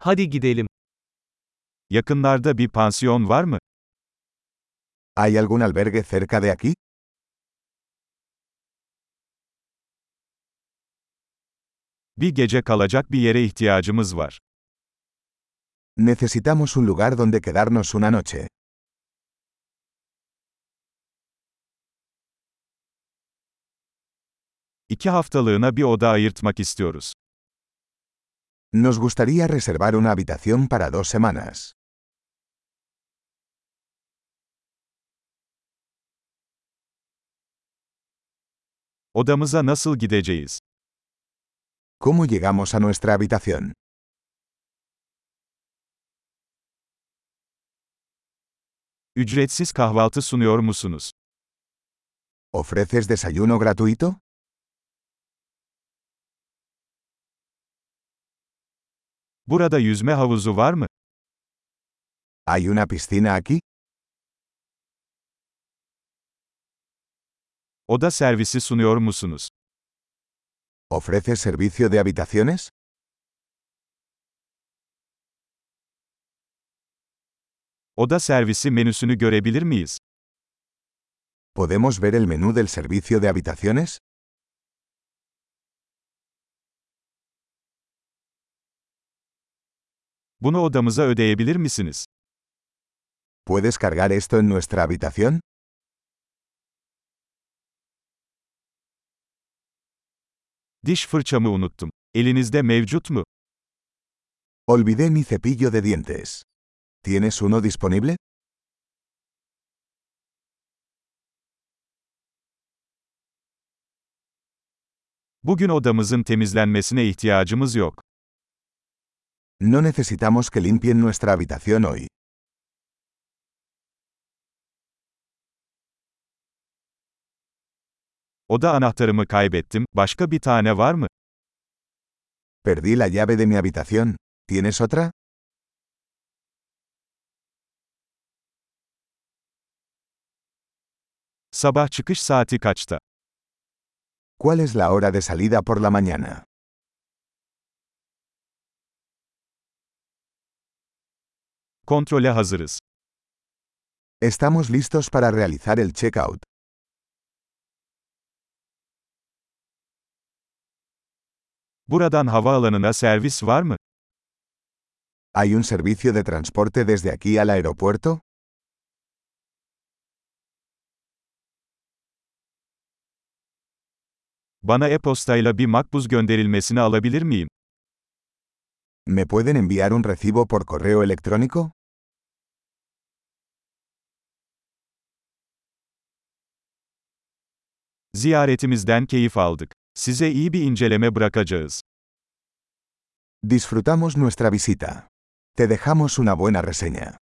Hadi gidelim. Yakınlarda bir pansiyon var mı? ¿Hay algún albergue cerca de aquí? Bir gece kalacak bir yere ihtiyacımız var. Necesitamos un lugar donde quedarnos una noche. İki haftalığına bir oda ayırtmak istiyoruz. Nos gustaría reservar una habitación para dos semanas. Odamıza nasıl gideceğiz? ¿Cómo llegamos a nuestra habitación? Ücretsiz kahvaltı sunuyor musunuz? ¿Ofreces desayuno gratuito? Burada yüzme havuzu var mı? ¿Hay una piscina aquí? Oda servisi sunuyor musunuz? ¿Ofreces servicio de habitaciones? Oda servisi menüsünü görebilir miyiz? ¿Podemos ver el menú del servicio de habitaciones? Bunu odamıza ödeyebilir misiniz? ¿Puedes cargar esto en nuestra habitación? Diş fırçamı unuttum. Elinizde mevcut mu? Olvidé mi cepillo de dientes. ¿Tienes uno disponible? Bugün odamızın temizlenmesine ihtiyacımız yok. No necesitamos que limpien nuestra habitación hoy. Oda anahtarımı kaybettim. Başka bir tane var mı? Perdí la llave de mi habitación. ¿Tienes otra? Sabah çıkış saati kaçta? ¿Cuál es la hora de salida por la mañana? Kontrole hazırız. Estamos listos para realizar el checkout. Buradan havaalanına servis var mı? ¿Hay un servicio de transporte desde aquí al aeropuerto? Bana e-postayla bir makbuz gönderilmesini alabilir miyim? ¿Me pueden enviar un recibo por correo electrónico? Ziyaretimizden keyif aldık. Size iyi bir inceleme bırakacağız. Disfrutamos nuestra visita. Te dejamos una buena reseña.